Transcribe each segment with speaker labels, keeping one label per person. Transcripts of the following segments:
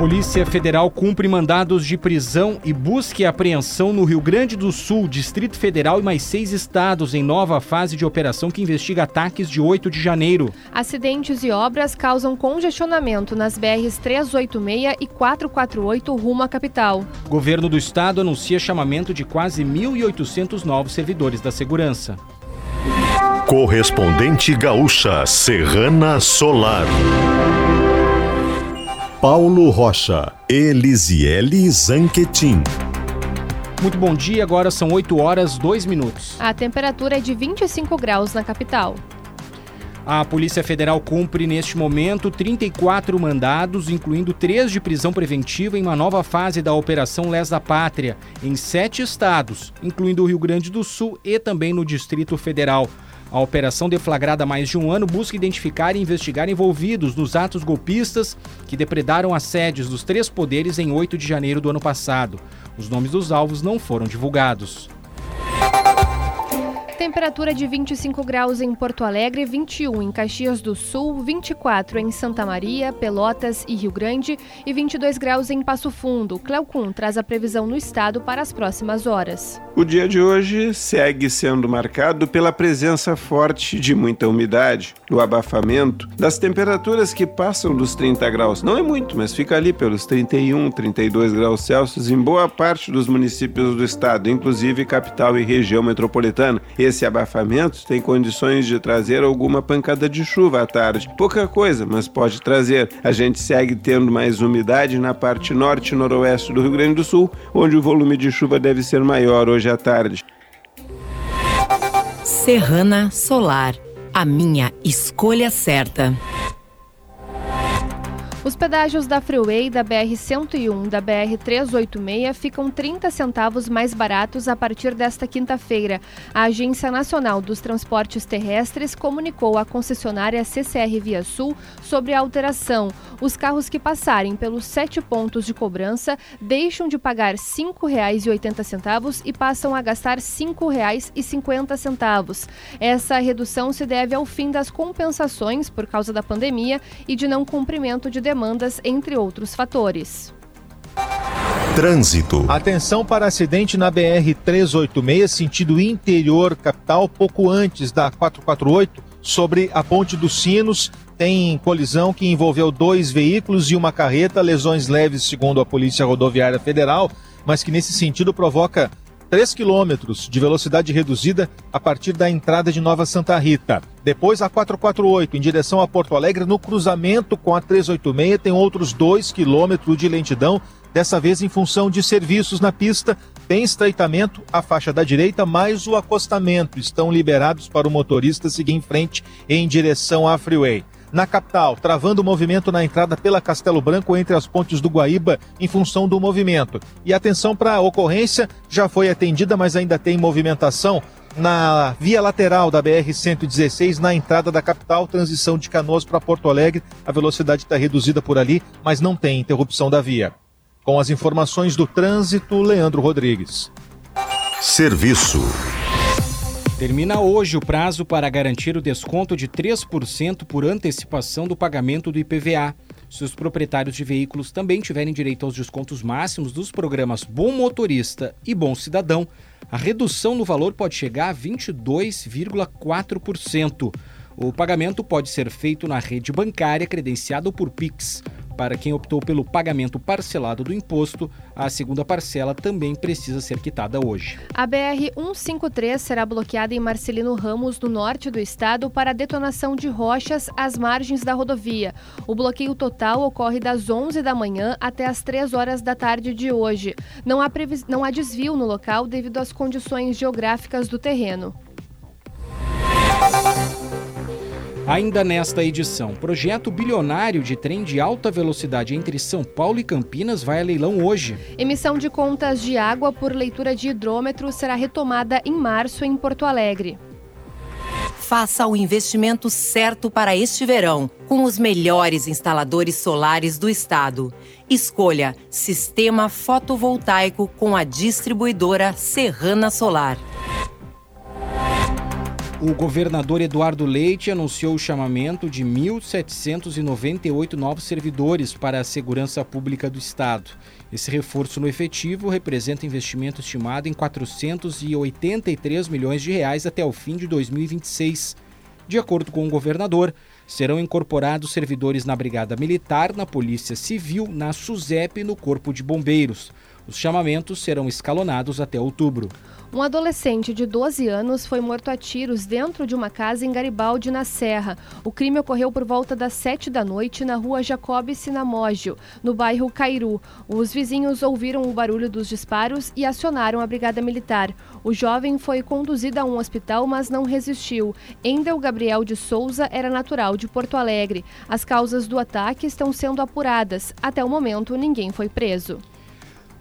Speaker 1: Polícia Federal cumpre mandados de prisão e busca e apreensão no Rio Grande do Sul, Distrito Federal e mais seis estados em nova fase de operação que investiga ataques de 8 de janeiro.
Speaker 2: Acidentes e obras causam congestionamento nas BRs 386 e 448 rumo à capital.
Speaker 1: Governo do estado anuncia chamamento de quase 1.800 novos servidores da segurança.
Speaker 3: Correspondente gaúcha Serrana Solar. Paulo Rocha, Elisiele Zanquetin.
Speaker 1: Muito bom dia, agora são 8 horas 2 minutos.
Speaker 2: A temperatura é de 25 graus na capital.
Speaker 1: A Polícia Federal cumpre neste momento 34 mandados, incluindo três de prisão preventiva em uma nova fase da Operação Lesa Pátria, em sete estados, incluindo o Rio Grande do Sul e também no Distrito Federal. A operação, deflagrada há mais de um ano, busca identificar e investigar envolvidos nos atos golpistas que depredaram as sedes dos três poderes em 8 de janeiro do ano passado. Os nomes dos alvos não foram divulgados.
Speaker 2: Temperatura de 25 graus em Porto Alegre, 21 em Caxias do Sul, 24 em Santa Maria, Pelotas e Rio Grande e 22 graus em Passo Fundo. Cleocum traz a previsão no estado para as próximas horas.
Speaker 4: O dia de hoje segue sendo marcado pela presença forte de muita umidade, do abafamento, das temperaturas que passam dos 30 graus. Não é muito, mas fica ali pelos 31, 32 graus Celsius em boa parte dos municípios do estado, inclusive capital e região metropolitana. Esse abafamento tem condições de trazer alguma pancada de chuva à tarde. Pouca coisa, mas pode trazer. A gente segue tendo mais umidade na parte norte e noroeste do Rio Grande do Sul, onde o volume de chuva deve ser maior hoje à tarde.
Speaker 5: Serrana Solar, a minha escolha certa.
Speaker 2: Os pedágios da Freeway, da BR-101 da BR-386 ficam 30 centavos mais baratos a partir desta quinta-feira. A Agência Nacional dos Transportes Terrestres comunicou à concessionária CCR Via Sul sobre a alteração. Os carros que passarem pelos sete pontos de cobrança deixam de pagar R$ 5,80 e passam a gastar R$ 5,50. Essa redução se deve ao fim das compensações por causa da pandemia e de não cumprimento de demandas, entre outros fatores.
Speaker 3: Trânsito.
Speaker 6: Atenção para acidente na BR 386, sentido interior capital, pouco antes da 448, sobre a Ponte dos Sinos. Tem colisão que envolveu dois veículos e uma carreta, lesões leves, segundo a Polícia Rodoviária Federal, mas que nesse sentido provoca 3 quilômetros de velocidade reduzida a partir da entrada de Nova Santa Rita. Depois a 448 em direção a Porto Alegre, no cruzamento com a 386, tem outros 2 quilômetros de lentidão, dessa vez em função de serviços na pista. Tem estreitamento, a faixa da direita mais o acostamento estão liberados para o motorista seguir em frente em direção à freeway na capital, travando o movimento na entrada pela Castelo Branco entre as pontes do Guaíba em função do movimento. E atenção para a ocorrência, já foi atendida, mas ainda tem movimentação na via lateral da BR-116, na entrada da capital, transição de Canoas para Porto Alegre. A velocidade está reduzida por ali, mas não tem interrupção da via. Com as informações do trânsito, Leandro Rodrigues.
Speaker 3: Serviço.
Speaker 1: Termina hoje o prazo para garantir o desconto de 3% por antecipação do pagamento do IPVA. Se os proprietários de veículos também tiverem direito aos descontos máximos dos programas Bom Motorista e Bom Cidadão, a redução no valor pode chegar a 22,4%. O pagamento pode ser feito na rede bancária credenciada por Pix. Para quem optou pelo pagamento parcelado do imposto, a segunda parcela também precisa ser quitada hoje.
Speaker 2: A BR-153 será bloqueada em Marcelino Ramos, no norte do estado, para detonação de rochas às margens da rodovia. O bloqueio total ocorre das 11 da manhã até as 3 horas da tarde de hoje. Não há, previs... Não há desvio no local devido às condições geográficas do terreno.
Speaker 1: Ainda nesta edição, projeto bilionário de trem de alta velocidade entre São Paulo e Campinas vai a leilão hoje.
Speaker 2: Emissão de contas de água por leitura de hidrômetro será retomada em março em Porto Alegre.
Speaker 5: Faça o investimento certo para este verão, com os melhores instaladores solares do estado. Escolha Sistema Fotovoltaico com a distribuidora Serrana Solar.
Speaker 1: O governador Eduardo Leite anunciou o chamamento de 1.798 novos servidores para a segurança pública do Estado. Esse reforço no efetivo representa investimento estimado em 483 milhões de reais até o fim de 2026. De acordo com o governador, serão incorporados servidores na Brigada Militar, na Polícia Civil, na SUSEP e no Corpo de Bombeiros. Os chamamentos serão escalonados até outubro.
Speaker 2: Um adolescente de 12 anos foi morto a tiros dentro de uma casa em Garibaldi, na Serra. O crime ocorreu por volta das 7 da noite na rua Jacob Sinamógio, no bairro Cairu. Os vizinhos ouviram o barulho dos disparos e acionaram a brigada militar. O jovem foi conduzido a um hospital, mas não resistiu. Endel Gabriel de Souza era natural de Porto Alegre. As causas do ataque estão sendo apuradas. Até o momento, ninguém foi preso.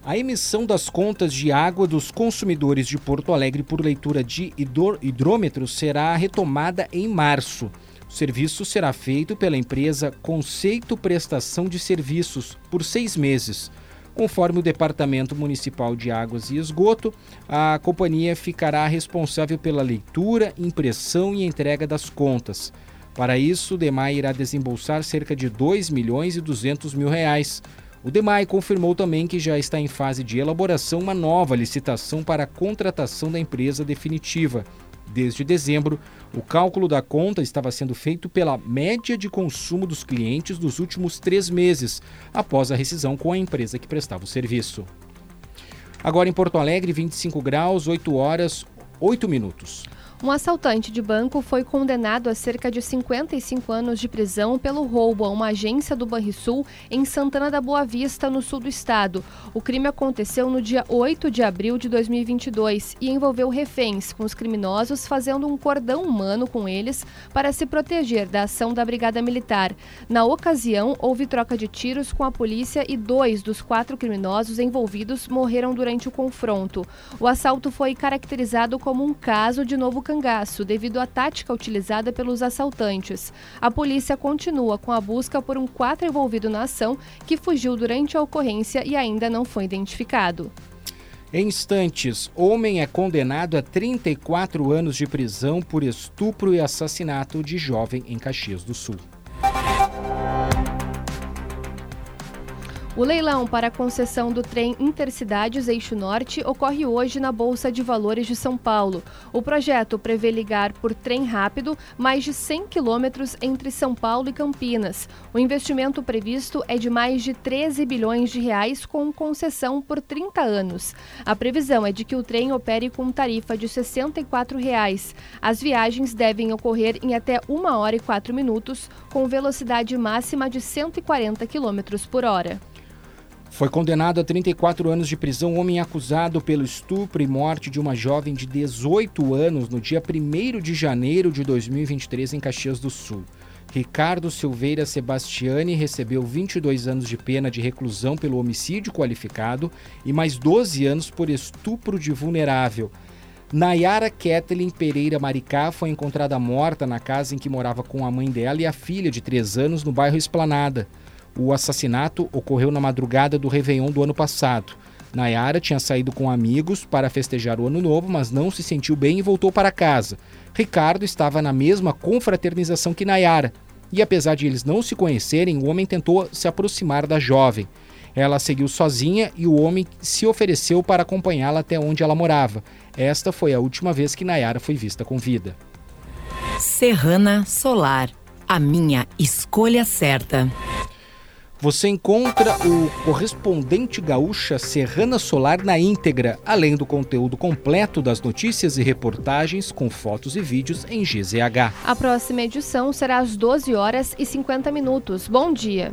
Speaker 1: A emissão das contas de água dos consumidores de Porto Alegre por leitura de hidrômetro será retomada em março. O serviço será feito pela empresa Conceito Prestação de Serviços por seis meses. Conforme o Departamento Municipal de Águas e Esgoto, a companhia ficará responsável pela leitura, impressão e entrega das contas. Para isso, o DEMAI irá desembolsar cerca de 2 milhões e 200 mil reais. O DEMAI confirmou também que já está em fase de elaboração uma nova licitação para a contratação da empresa definitiva. Desde dezembro, o cálculo da conta estava sendo feito pela média de consumo dos clientes dos últimos três meses, após a rescisão com a empresa que prestava o serviço. Agora em Porto Alegre, 25 graus, 8 horas, 8 minutos.
Speaker 2: Um assaltante de banco foi condenado a cerca de 55 anos de prisão pelo roubo a uma agência do Banrisul em Santana da Boa Vista, no sul do estado. O crime aconteceu no dia 8 de abril de 2022 e envolveu reféns, com os criminosos fazendo um cordão humano com eles para se proteger da ação da Brigada Militar. Na ocasião, houve troca de tiros com a polícia e dois dos quatro criminosos envolvidos morreram durante o confronto. O assalto foi caracterizado como um caso de novo cangaço devido à tática utilizada pelos assaltantes. A polícia continua com a busca por um quarto envolvido na ação que fugiu durante a ocorrência e ainda não foi identificado.
Speaker 1: Em instantes, homem é condenado a 34 anos de prisão por estupro e assassinato de jovem em Caxias do Sul.
Speaker 2: O leilão para a concessão do trem Intercidades Eixo Norte ocorre hoje na Bolsa de Valores de São Paulo. O projeto prevê ligar por trem rápido mais de 100 quilômetros entre São Paulo e Campinas. O investimento previsto é de mais de 13 bilhões de reais com concessão por 30 anos. A previsão é de que o trem opere com tarifa de 64 reais. As viagens devem ocorrer em até 1 hora e 4 minutos, com velocidade máxima de 140 km por hora.
Speaker 1: Foi condenado a 34 anos de prisão homem acusado pelo estupro e morte de uma jovem de 18 anos no dia 1 de janeiro de 2023 em Caxias do Sul. Ricardo Silveira Sebastiani recebeu 22 anos de pena de reclusão pelo homicídio qualificado e mais 12 anos por estupro de vulnerável. Nayara Kathleen Pereira Maricá foi encontrada morta na casa em que morava com a mãe dela e a filha de 3 anos no bairro Esplanada. O assassinato ocorreu na madrugada do Réveillon do ano passado. Nayara tinha saído com amigos para festejar o ano novo, mas não se sentiu bem e voltou para casa. Ricardo estava na mesma confraternização que Nayara, e apesar de eles não se conhecerem, o homem tentou se aproximar da jovem. Ela seguiu sozinha e o homem se ofereceu para acompanhá-la até onde ela morava. Esta foi a última vez que Nayara foi vista com vida.
Speaker 5: Serrana Solar, a minha escolha certa.
Speaker 1: Você encontra o correspondente gaúcha Serrana Solar na íntegra, além do conteúdo completo das notícias e reportagens com fotos e vídeos em GZH.
Speaker 2: A próxima edição será às 12 horas e 50 minutos. Bom dia.